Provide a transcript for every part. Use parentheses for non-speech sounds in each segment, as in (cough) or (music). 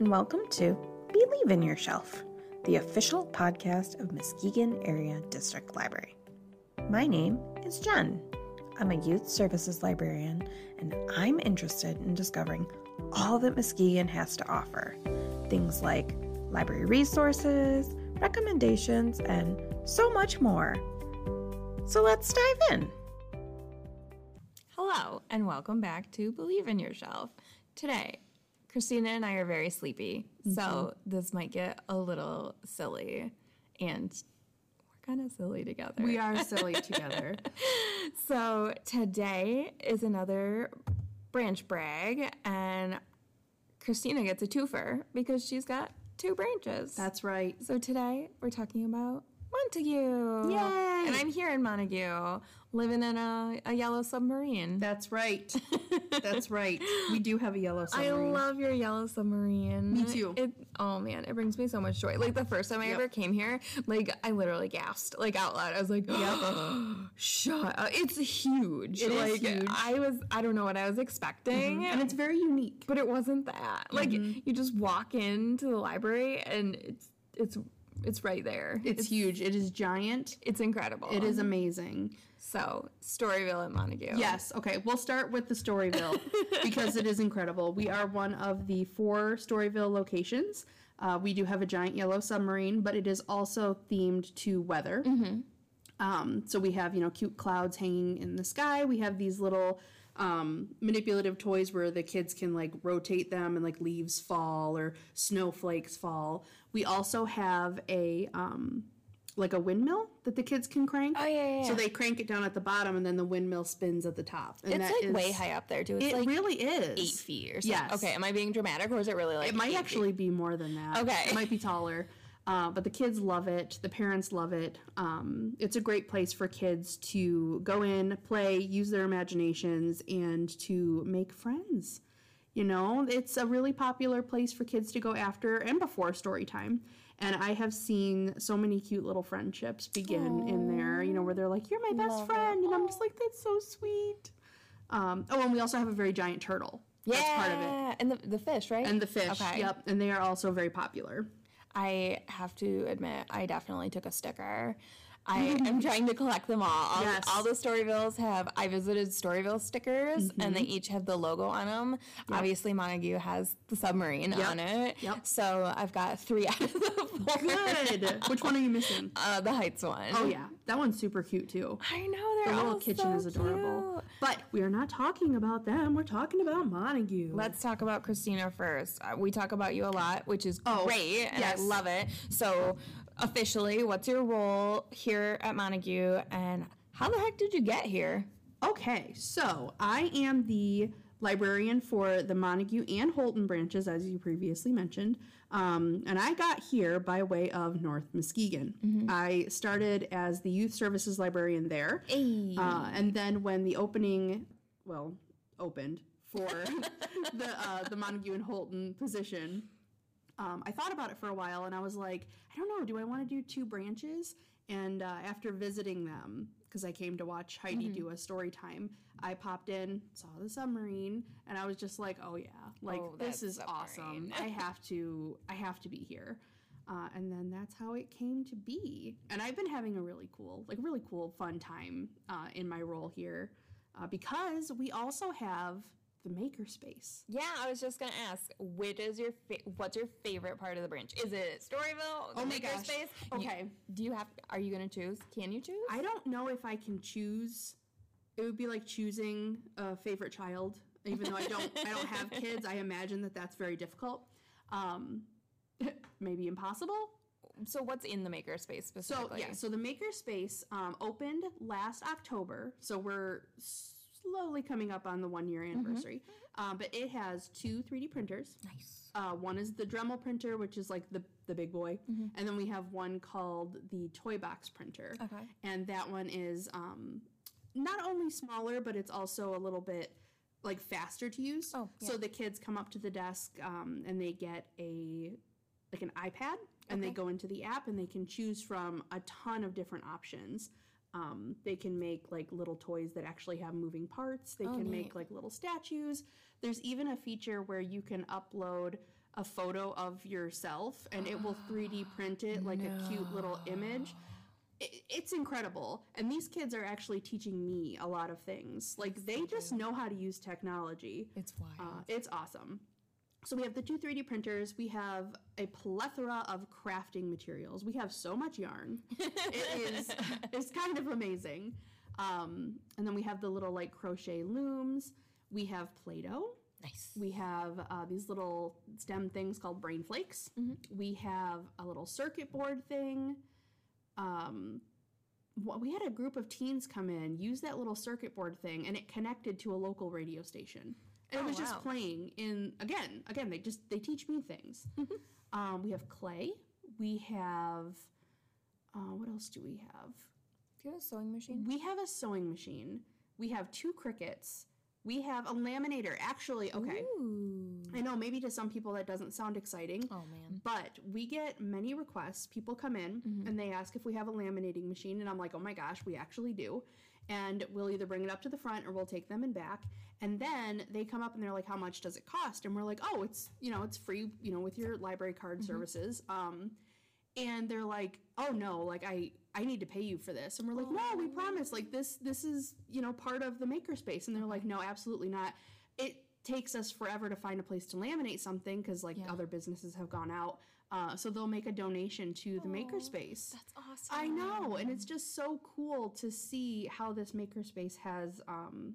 and welcome to Believe in Your Shelf, the official podcast of Muskegon Area District Library. My name is Jen. I'm a youth services librarian, and I'm interested in discovering all that Muskegon has to offer. Things like library resources, recommendations, and so much more. So let's dive in. Hello, and welcome back to Believe in Your Shelf. Today, Christina and I are very sleepy, so mm-hmm. this might get a little silly, and we're kind of silly together. We are silly (laughs) together. So today is another branch brag, and Christina gets a twofer because she's got two branches. That's right. so today we're talking about Montague. Yay! And I'm here in Montague, living in a, a yellow submarine. That's right. (laughs) That's right. We do have a yellow submarine. I love your yellow submarine. Me too. It oh man, it brings me so much joy. Like the first time I Yep. ever came here, like I literally gasped like out loud. I was like, (gasps) "Shut up!" It's huge. It is like huge. I was, I don't know what I was expecting, and it's very unique. but it wasn't that. Like Mm-hmm. you just walk into the library and it's it's it's right there. It's, huge. It is giant. It's incredible. It is amazing. So Storyville at Montague. Yes. Okay. We'll start with the Storyville (laughs) because it is incredible. We are one of the four Storyville locations. Uh, we do have a giant yellow submarine, but it is also themed to weather. Um, so we have, you know, cute clouds hanging in the sky. We have these little um, manipulative toys where the kids can like rotate them and like leaves fall or snowflakes fall. We also have a um, like a windmill that the kids can crank. Oh, yeah, yeah, So they crank it down at the bottom and then the windmill spins at the top. And It's like way high up there too. It's It like really is. eight feet or something. Yes. Okay, am I being dramatic or is it really like It might eight feet? actually be more than that. Okay. It might be taller. Uh, but the kids love it. The parents love it. Um, it's a great place for kids to go in, play, use their imaginations, and to make friends. You know, it's a really popular place for kids to go after and before story time. And I have seen so many cute little friendships begin in there, you know, where they're like, You're my best Love it. friend. And I'm just like, That's so sweet. Um, oh, and we also have a very giant turtle. Yeah, That's part of it. and the, the fish, right? And the fish. Okay. Yep. And they are also very popular. I have to admit, I definitely took a sticker. I am (laughs) trying to collect them all. All, Yes. all the Storyvilles have. I visited Storyville stickers, and they each have the logo on them. Obviously, Montague has the submarine Yep. on it. Yep. So I've got three (laughs) out of the four. Good. Which one are you missing? Uh, the Heights one. Oh yeah, that one's super cute too. I know they're The little kitchen so is adorable. cute. But we are not talking about them. We're talking about Montague. Let's talk about Christina first. Uh, we talk about you a lot, which is Oh, great, and yes. I love it. So, officially, what's your role here at Montague, and how the heck did you get here? Okay, so I am the librarian for the Montague and Holton branches, as you previously mentioned. Um, and I got here by way of North Muskegon. I started as the youth services librarian there. Hey. Uh, and then when the opening, well, opened for (laughs) (laughs) the uh, the Montague and Holton position, um, I thought about it for a while, and I was like, I don't know, do I want to do two branches? And uh, after visiting them, because I came to watch Heidi Mm-hmm. do a story time, I popped in, saw the submarine, and I was just like, oh yeah, like Oh, this is awesome. I have (laughs) to, I have to be here. Uh, and then that's how it came to be. And I've been having a really cool, like really cool, fun time uh, in my role here uh, because we also have the makerspace. Yeah, I was just gonna ask, which is your fa- what's your favorite part of the branch? Is it Storyville? The Oh my gosh. Makerspace? You- Okay. do you have? Are you gonna choose? Can you choose? I don't know if I can choose. It would be like choosing a favorite child. Even though I don't, I don't have (laughs) kids. I imagine that that's very difficult. Um, (laughs) maybe impossible. so what's in the Makerspace specifically? So yeah, so the Makerspace um, opened last October. So we're slowly coming up on the one year anniversary. Um, but it has two 3D printers. Nice. Uh, one is the Dremel printer, which is like the the big boy, and then we have one called the Toy Box printer. Okay. And that one is um, not only smaller, but it's also a little bit like faster to use. Oh, yeah. So the kids come up to the desk um, and they get a like an iPad and they go into the app and they can choose from a ton of different options. Um, they can make like little toys that actually have moving parts. They Oh, can neat. make like little statues. There's even a feature where you can upload a photo of yourself and it will 3D (gasps) print it like a cute little image. It's incredible. And these kids are actually teaching me a lot of things. Like they just know how to use technology. It's wild. Uh, it's awesome. So we have the two 3D printers. We have a plethora of crafting materials. We have so much yarn. (laughs) it is it's kind of amazing. Um, and then we have the little like crochet looms. We have Play-Doh. nice. We have uh, these little stem things called brain flakes. We have a little circuit board thing. Um, we had a group of teens come in, use that little circuit board thing, and it connected to a local radio station. And it Oh, was just playing in again, again. They just they teach me things. um, we have clay. We have uh, what else do we have? Do you have a sewing machine? We have a sewing machine. We have two Cricuts. We have a laminator. Actually, okay. Ooh. I know maybe to some people that doesn't sound exciting. Oh man. But we get many requests. People come in Mm-hmm. and they ask if we have a laminating machine, and I'm like, oh my gosh, we actually do. And we'll either bring it up to the front or we'll take them in back. And then they come up and they're like, how much does it cost? And we're like, oh, it's you know, it's free, you know, with your library card Mm-hmm. services. Um, and they're like, oh no, like I I need to pay you for this. And we're like, no, we promise. Like this this is you know part of the makerspace. And they're like, no, absolutely not. It takes us forever to find a place to laminate something because like other businesses have gone out. Uh, so they'll make a donation to the makerspace. That's awesome. I know, and it's just so cool to see how this makerspace has um,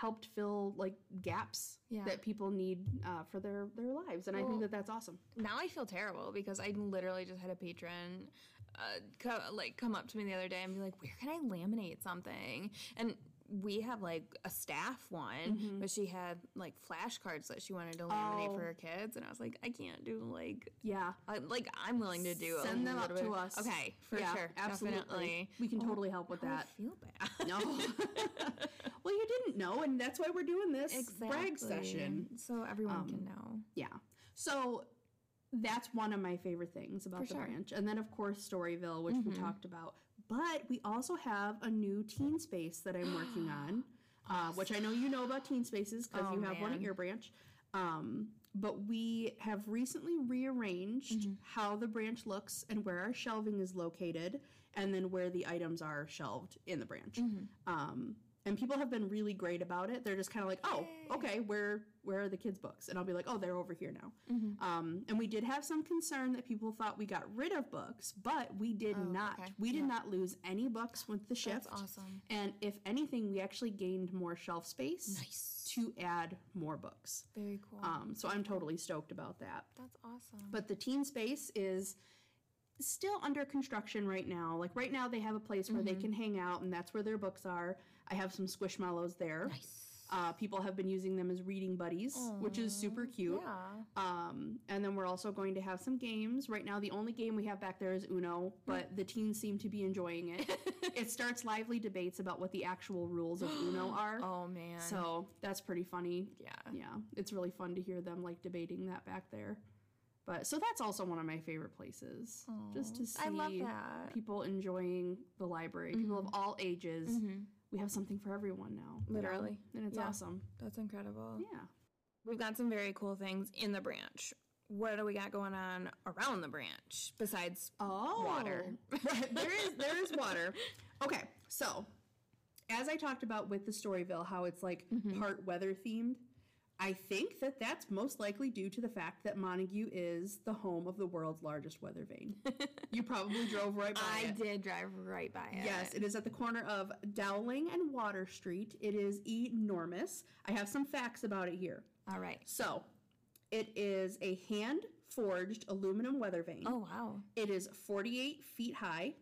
helped fill like gaps Yeah. that people need uh, for their their lives, and I think that that's awesome. now I feel terrible because I literally just had a patron uh, co- like come up to me the other day and be like, "Where can I laminate something?" And we have like a staff one, Mm-hmm. but she had like flashcards that she wanted to laminate Oh. for her kids, and I was like, "I can't do like." Yeah. I, like I'm willing to do. Send them up little to us. Okay, for yeah, sure, absolutely. definitely. We can totally help with I that. feel bad. No. (laughs) (laughs) well, you didn't know, and that's why we're doing this brag session. so everyone Um, can know. Yeah. So that's one of my favorite things about the sure. Mm-hmm. branch. And then, of course, Storyville, which we talked about. But we also have a new teen space that I'm working (gasps) on, uh, which I know you know about teen spaces because Oh, you have one at your branch. Um, but we have recently rearranged Mm-hmm. how the branch looks and where our shelving is located, and then where the items are shelved in the branch. Mm-hmm. Um, and people have been really great about it. They're just kind of like, "Oh, okay, where where are the kids' books?" And I'll be like, "Oh, they're over here now." Mm-hmm. Um, and we did have some concern that people thought we got rid of books, but we did not. Oh, okay. We did not lose any books with the shift. That's awesome. And if anything, we actually gained more shelf space Nice. to add more books. Very cool. Um, so I'm totally stoked about that. That's awesome. But the teen space is still under construction right now. Like right now, they have a place where they Mm-hmm. can hang out, and that's where their books are. I have some squishmallows there. Nice. Uh, people have been using them as reading buddies, which is super cute. Yeah. Um, and then we're also going to have some games. Right now, the only game we have back there is Uno, but the teens seem to be enjoying it. (laughs) it starts lively debates about what the actual rules of Uno (gasps) are. Oh man. So that's pretty funny. Yeah. Yeah. It's really fun to hear them like debating that back there. But so that's also one of my favorite places. just to see I love that. Mm-hmm. people enjoying the library, people of all ages. We have something for everyone now. Literally. And it's Yeah. awesome. That's incredible. Yeah. We've got some very cool things in the branch. What do we got going on around the branch besides Oh, Water. (laughs) There is there is water. Okay, so as I talked about with the Storyville, how it's like Mm-hmm. part weather themed. I think that that's most likely due to the fact that Montague is the home of the world's largest weather vane. (laughs) you probably drove right by I it. I did drive right by it. Yes, it is at the corner of Dowling and Water Street. It is enormous. I have some facts about it here. All right. So, it is a hand forged aluminum weather vane. Oh wow. It is 48 feet high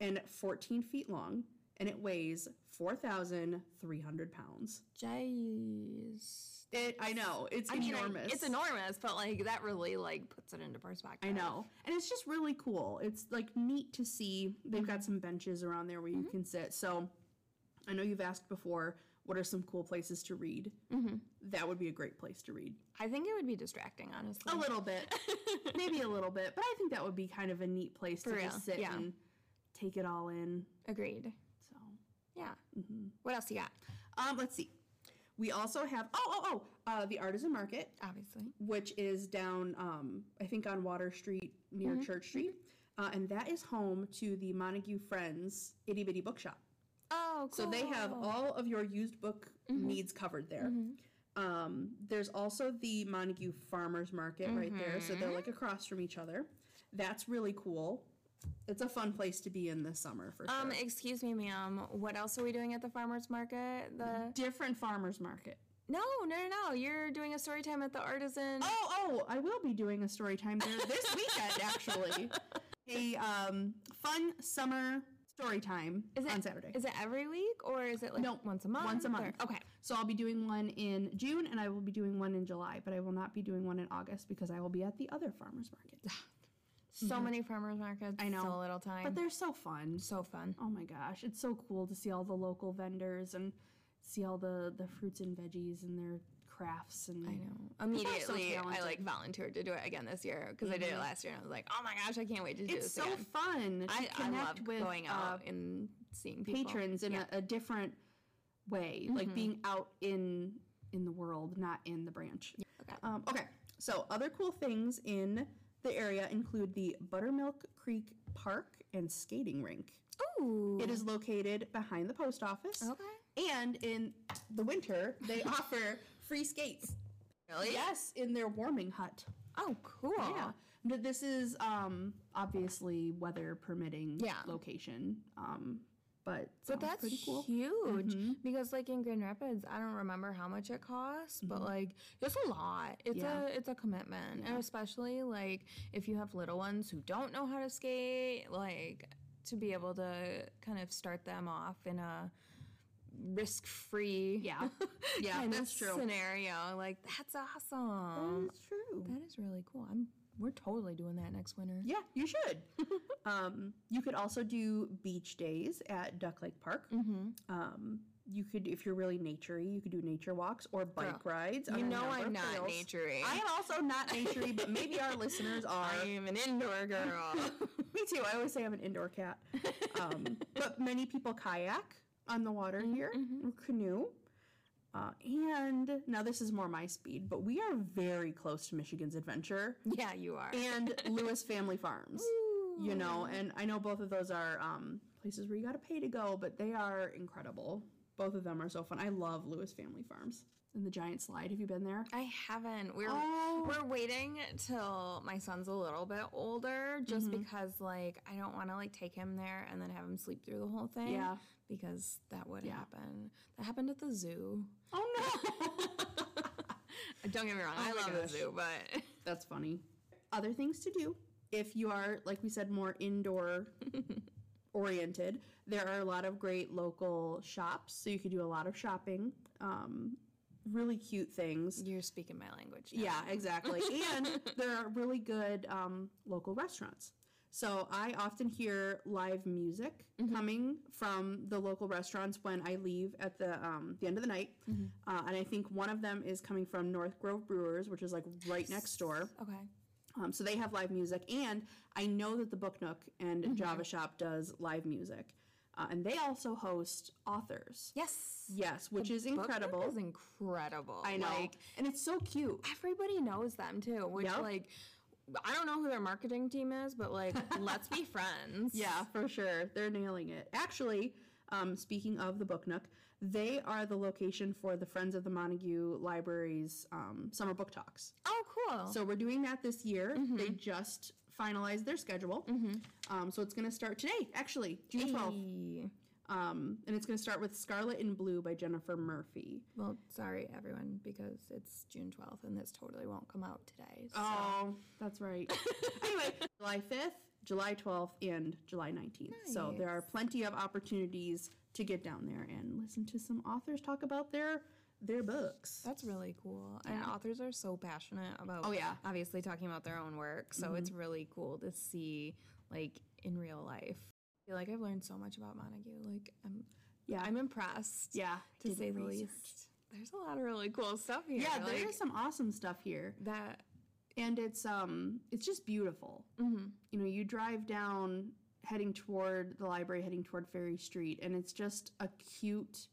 and 14 feet long, and it weighs 4,300 pounds. Jeez. It, I know, it's I mean, I- enormous. it's enormous, but like that really like puts it into perspective. I know. And it's just really cool. It's like neat to see. They've got some benches around there where you can sit. So I know you've asked before, what are some cool places to read? Mm-hmm. That would be a great place to read. I think it would be distracting, honestly. A little bit. (laughs) Maybe a little bit. But I think that would be kind of a neat place to real, just sit yeah. and take it all in. Agreed. So Yeah. What else you got? Um, let's see. We also have oh oh oh uh, the Artisan Market, Obviously. which is down um, I think on Water Street near Church Street, uh, and that is home to the Montague Friends Itty Bitty Bookshop. Oh, cool. So they have all of your used book needs covered there. Um, there's also the Montague Farmers Market right there, so they're like across from each other. That's really cool. It's a fun place to be in this summer for sure. Um, excuse me, ma'am. What else are we doing at the farmers market? The Different farmers market. no, no, no, no. You're doing a story time at the artisan. Oh, oh, I will be doing a story time there this (laughs) weekend, actually. A um, fun summer story time is it on Saturday. Is it every week or is it like No, once a month? Once a or- month. Okay. So I'll be doing one in June and I will be doing one in July, but I will not be doing one in August because I will be at the other farmers market. So many farmers markets. I know. So little time. But they're so fun. so fun. Oh my gosh, it's so cool to see all the local vendors and see all the the fruits and veggies and their crafts and I know. Immediately, so I like volunteered to do it again this year because I did it last year and I was like, oh my gosh, I can't wait to do it. It's this so again. fun I, I love with going uh, out and seeing people. patrons in a, a different way, Mm-hmm. like being out in in the world, not in the branch. Okay. Um, okay. So other cool things in the area include the Buttermilk Creek Park and skating rink. Ooh. It is located behind the post office. Okay. And in the winter, they (laughs) offer free skates. Really? Yes, in their warming hut. Oh, cool. Yeah. But this is um, obviously weather permitting Yeah. location. Um, but But that's pretty cool. huge mm-hmm. because, like in Grand Rapids, I don't remember how much it costs, but mm-hmm. like it's a lot. It's Yeah. a it's a commitment, and especially like if you have little ones who don't know how to skate, like to be able to kind of start them off in a risk free Yeah. (laughs) Yeah, that's true. scenario. Like that's awesome. That's true. That is really cool. I'm we're totally doing that next winter. Yeah, you should. (laughs) um, you could also do beach days at Duck Lake Park. Mm-hmm. Um, you could, if you're really naturey, you could do nature walks or bike Girl, rides. you know I'm not trails. naturey. I am also not naturey, but maybe our (laughs) listeners are. I'm an indoor girl. (laughs) Me too. I always say I'm an indoor cat. Um, but many people kayak on the water Mm-hmm, here or canoe. Uh, and now this is more my speed, but we are very close to Michigan's Adventure yeah, you are. and (laughs) Lewis Family Farms. You know, and I know both of those are um, places where you got to pay to go, but they are incredible. Both of them are so fun. I love Lewis Family Farms and the giant slide. Have you been there? I haven't. We're Oh. we're waiting till my son's a little bit older, just Mm-hmm. because like I don't want to like take him there and then have him sleep through the whole thing. Yeah. because that would happen. That happened at the zoo. Oh no! (laughs) (laughs) Don't get me wrong, I Oh my love gosh. the zoo, but (laughs) That's funny. Other things to do if you are, like we said, more indoor oriented. There are a lot of great local shops, so you could do a lot of shopping. Um, really cute things. you're speaking my language. Now. Yeah, exactly. (laughs) and there are really good um, local restaurants. So I often hear live music coming from the local restaurants when I leave at the um, the end of the night, uh, and I think one of them is coming from North Grove Brewers, which is like right next door. Okay. Um, so they have live music, and I know that the Book Nook and Mm-hmm. Java Shop does live music, uh, and they also host authors. Yes. Yes, which is incredible. is incredible. I know, Like and it's so cute. everybody knows them too, which Yep. like. I don't know who their marketing team is, but like, (laughs) let's be friends. Yeah, for sure. They're nailing it. Actually, um, speaking of the Book Nook, they are the location for the Friends of the Montague Library's um, summer book talks. Oh, cool. So we're doing that this year. They just finalized their schedule. Um, so it's going to start today, actually, June 12th. Hey. Um, and it's going to start with Scarlet and Blue by Jennifer Murphy. Well, sorry everyone, because it's June 12th and this totally won't come out today. So. Oh, that's right. (laughs) anyway, July 5th, July 12th, and July 19th. So there are plenty of opportunities to get down there and listen to some authors talk about their their books. That's really cool. And authors are so passionate about Oh, yeah. Mm-hmm. obviously talking about their own work. So it's really cool to see like in real life. I feel like I've learned so much about Montague. Like I'm Yeah. I'm impressed. Yeah, To did say the research. least. There's a lot of really cool stuff here. Yeah, like, there's some awesome stuff here. that and it's um it's just beautiful. Mm-hmm. You know, you drive down heading toward the library, heading toward Ferry Street, and it's just a cute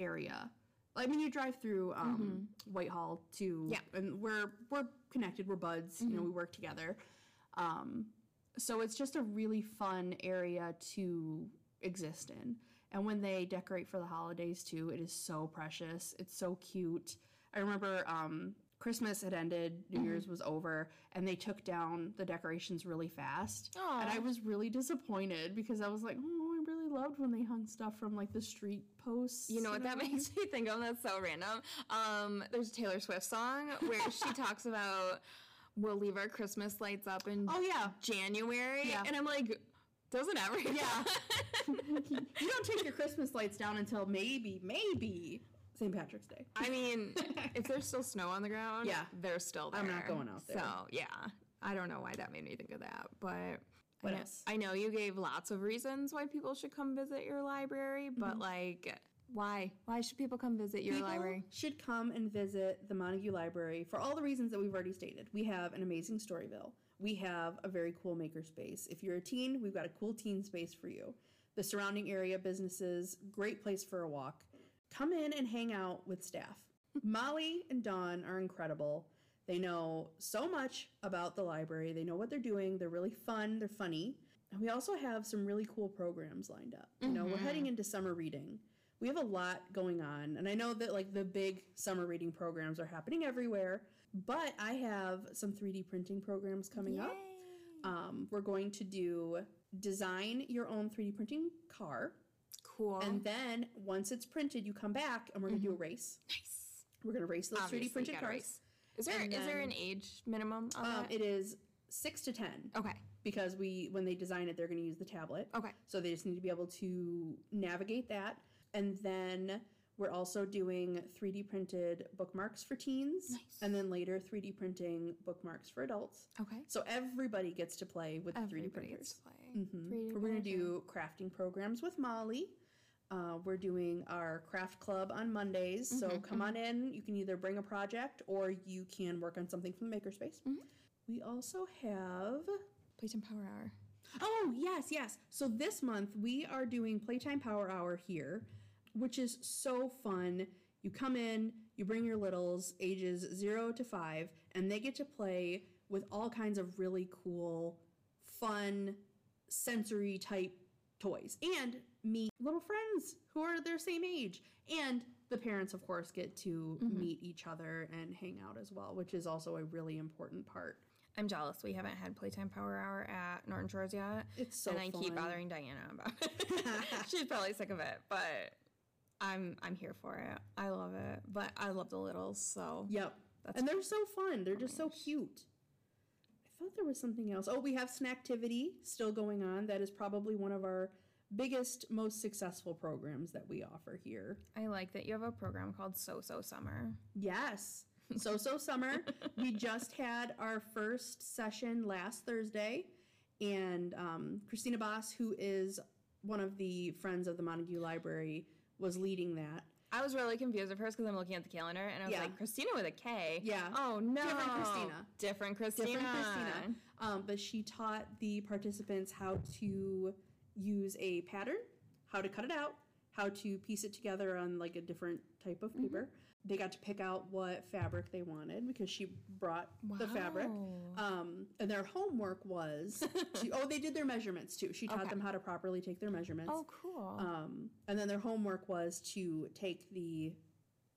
area. I mean, you drive through um, Whitehall to, Yeah. and we're we're connected. We're buds. You know, we work together. Um, so it's just a really fun area to exist in. And when they decorate for the holidays too, it is so precious. It's so cute. I remember um, Christmas had ended, New Year's was over, and they took down the decorations really fast. And I was really disappointed because I was like, oh, loved when they hung stuff from like the street posts. You know what that makes (laughs) me think of? That's so random. Um, there's a Taylor Swift song where she (laughs) talks about we'll leave our Christmas lights up in Oh yeah, January, Yeah. and I'm like, doesn't every Yeah. (laughs) you don't take your Christmas lights down until maybe, maybe St. Patrick's Day. I mean, if there's still snow on the ground, Yeah. they're still there. I'm not going out there. So yeah, I don't know why that made me think of that, but. What I know, else? I know you gave lots of reasons why people should come visit your library, but mm-hmm. like, why? Why should people come visit your People library? should come and visit the Montague Library for all the reasons that we've already stated. We have an amazing Storyville. We have a very cool makerspace. If you're a teen, we've got a cool teen space for you. The surrounding area businesses, great place for a walk. Come in and hang out with staff. (laughs) Molly and Dawn are incredible. They know so much about the library. They know what they're doing. They're really fun. They're funny. And we also have some really cool programs lined up. You know, we're heading into summer reading. We have a lot going on. And I know that like the big summer reading programs are happening everywhere, but I have some 3D printing programs coming up. Um, we're going to do design your own 3D printing car. Cool. And then once it's printed, you come back and we're going to do a race. nice. We're going to race those Obviously, 3D printed cars. race. Is there is there an age minimum on Um, that? it is six to 10 okay. because we when they design it, they're going to use the tablet. Okay. So they just need to be able to navigate that. And then we're also doing 3D printed bookmarks for teens. Nice. And then later 3D printing bookmarks for adults. Okay. So everybody gets to play with the 3D printers. gets to play. 3D We're going to do crafting programs with Molly. Uh, we're doing our craft club on Mondays. Mm-hmm, So come on in. You can either bring a project or you can work on something from the makerspace. Mm-hmm. We also have. Playtime Power Hour. Oh, yes, yes. So this month we are doing Playtime Power Hour here, which is so fun. You come in, you bring your littles, ages zero to five, and they get to play with all kinds of really cool, fun, sensory type toys and meet little friends who are their same age. And the parents, of course, get to mm-hmm. meet each other and hang out as well, which is also a really important part. I'm jealous. We haven't had Playtime Power Hour at Norton Shores yet. It's so and I keep bothering Diana about it. (laughs) (laughs) She's probably sick of it, but I'm I'm here for it. I love it, but I love the littles. So Yep. That's and they're so fun. They're just so cute. I thought there was something else. Oh, we have Snacktivity still going on. That is probably one of our biggest, most successful programs that we offer here. I like that you have a program called So So Summer. Yes. So So Summer. (laughs) we just had our first session last Thursday, and um, Christina Boss, who is one of the friends of the Montague Library, was leading that. I was really confused at first because I'm looking at the calendar and I was Yeah. like, Christina with a K. Yeah. Oh no. Different Christina. Different Christina. different Christina. Um, but she taught the participants how to use a pattern, how to cut it out, how to piece it together on like a different type of paper. They got to pick out what fabric they wanted because she brought the fabric. Um, and their homework was to, oh, they did their measurements too. She taught Okay. them how to properly take their measurements. Oh, cool. Um, and then their homework was to take the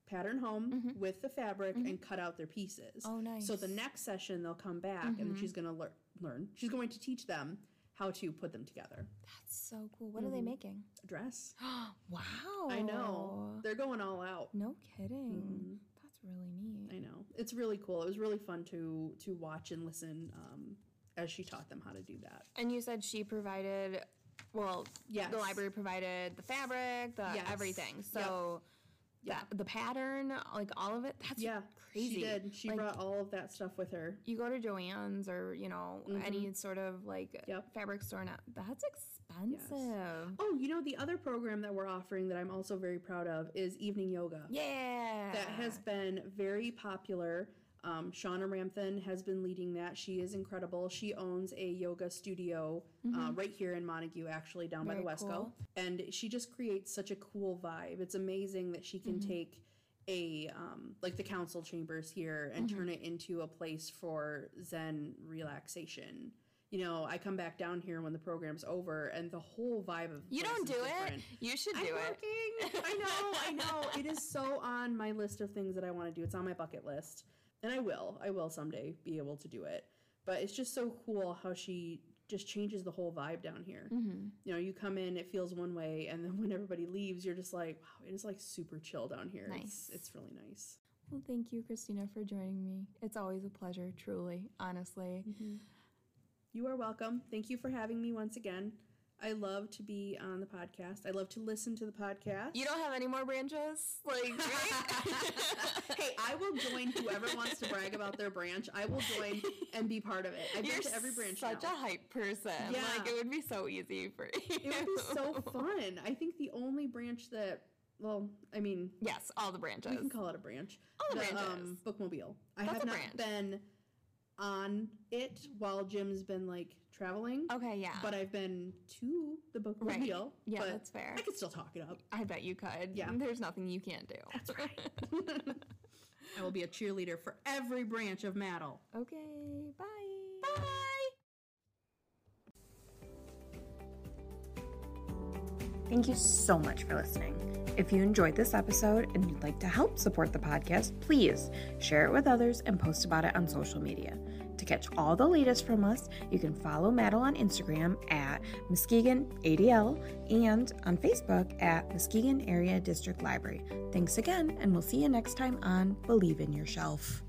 pattern home with the fabric and cut out their pieces. Mm-hmm. Oh, nice. Mm-hmm. So the next session they'll come back and she's going to lear- learn. She's going to teach them how to put them together. That's so cool. What are they making? A dress. (gasps) Wow. I know. They're going all out. No kidding. Mm-hmm. That's really neat. I know. It's really cool. It was really fun to to watch and listen um, as she taught them how to do that. And you said she provided, well, Yes. the library provided the fabric, the Yes. everything. So Yeah. the pattern, like all of it, that's Yeah, crazy. She did. She Like, brought all of that stuff with her. you go to Joann's or, you know, any sort of like Mm-hmm. Yep. fabric store now, that's expensive. Oh, you know the other program that we're offering that I'm also very proud of is evening yoga. Yeah. that has been very popular. Um, Shauna Ramthan has been leading that. She is incredible. She owns a yoga studio uh, right here in Montague, actually down by the Mm-hmm. Wesco, cool. and she just creates such a cool vibe. It's amazing that she can Mm-hmm. take a um, like the council chambers here and turn it into a place for Zen relaxation. You know, I come back down here when the program's over, and the whole vibe of You don't do it. You should I'm do it. working. I know, I know. It is so on my list of things that I want to do. It's on my bucket list, and I will. I will someday be able to do it. But it's just so cool how she just changes the whole vibe down here. Mm-hmm. You know, you come in, it feels one way, and then (laughs) when everybody leaves, you're just like, wow, it is like super chill down here. Nice. It's, it's really nice. Well, thank you, Christina, for joining me. It's always a pleasure, truly, honestly. You are welcome. Thank you for having me once again. I love to be on the podcast. I love to listen to the podcast. You don't have any more branches? Like, (laughs) hey, I will join whoever wants to brag about their branch. I will join and be part of it. I've You're been to every branch such now. a hype person. Yeah. Like, it would be so easy for you. (laughs) it would be so fun. I think the only branch that, well, I mean, Yes, all the branches. we can call it a branch. All the um, branches. bookmobile. I That's have a not branch. been on it while Jim's been like traveling. Okay, yeah. But I've been to the bookmobile. Right. Yeah, but that's fair. I could still talk it up. I bet you could. Yeah. There's nothing you can't do. That's right. (laughs) I will be a cheerleader for every branch of Maddle. okay, bye. Bye. Thank you so much for listening. If you enjoyed this episode and you'd like to help support the podcast, please share it with others and post about it on social media. To catch all the latest from us, you can follow Maddle on Instagram at Muskegon ADL and on Facebook at Muskegon Area District Library. Thanks again, and we'll see you next time on Believe in Your Shelf.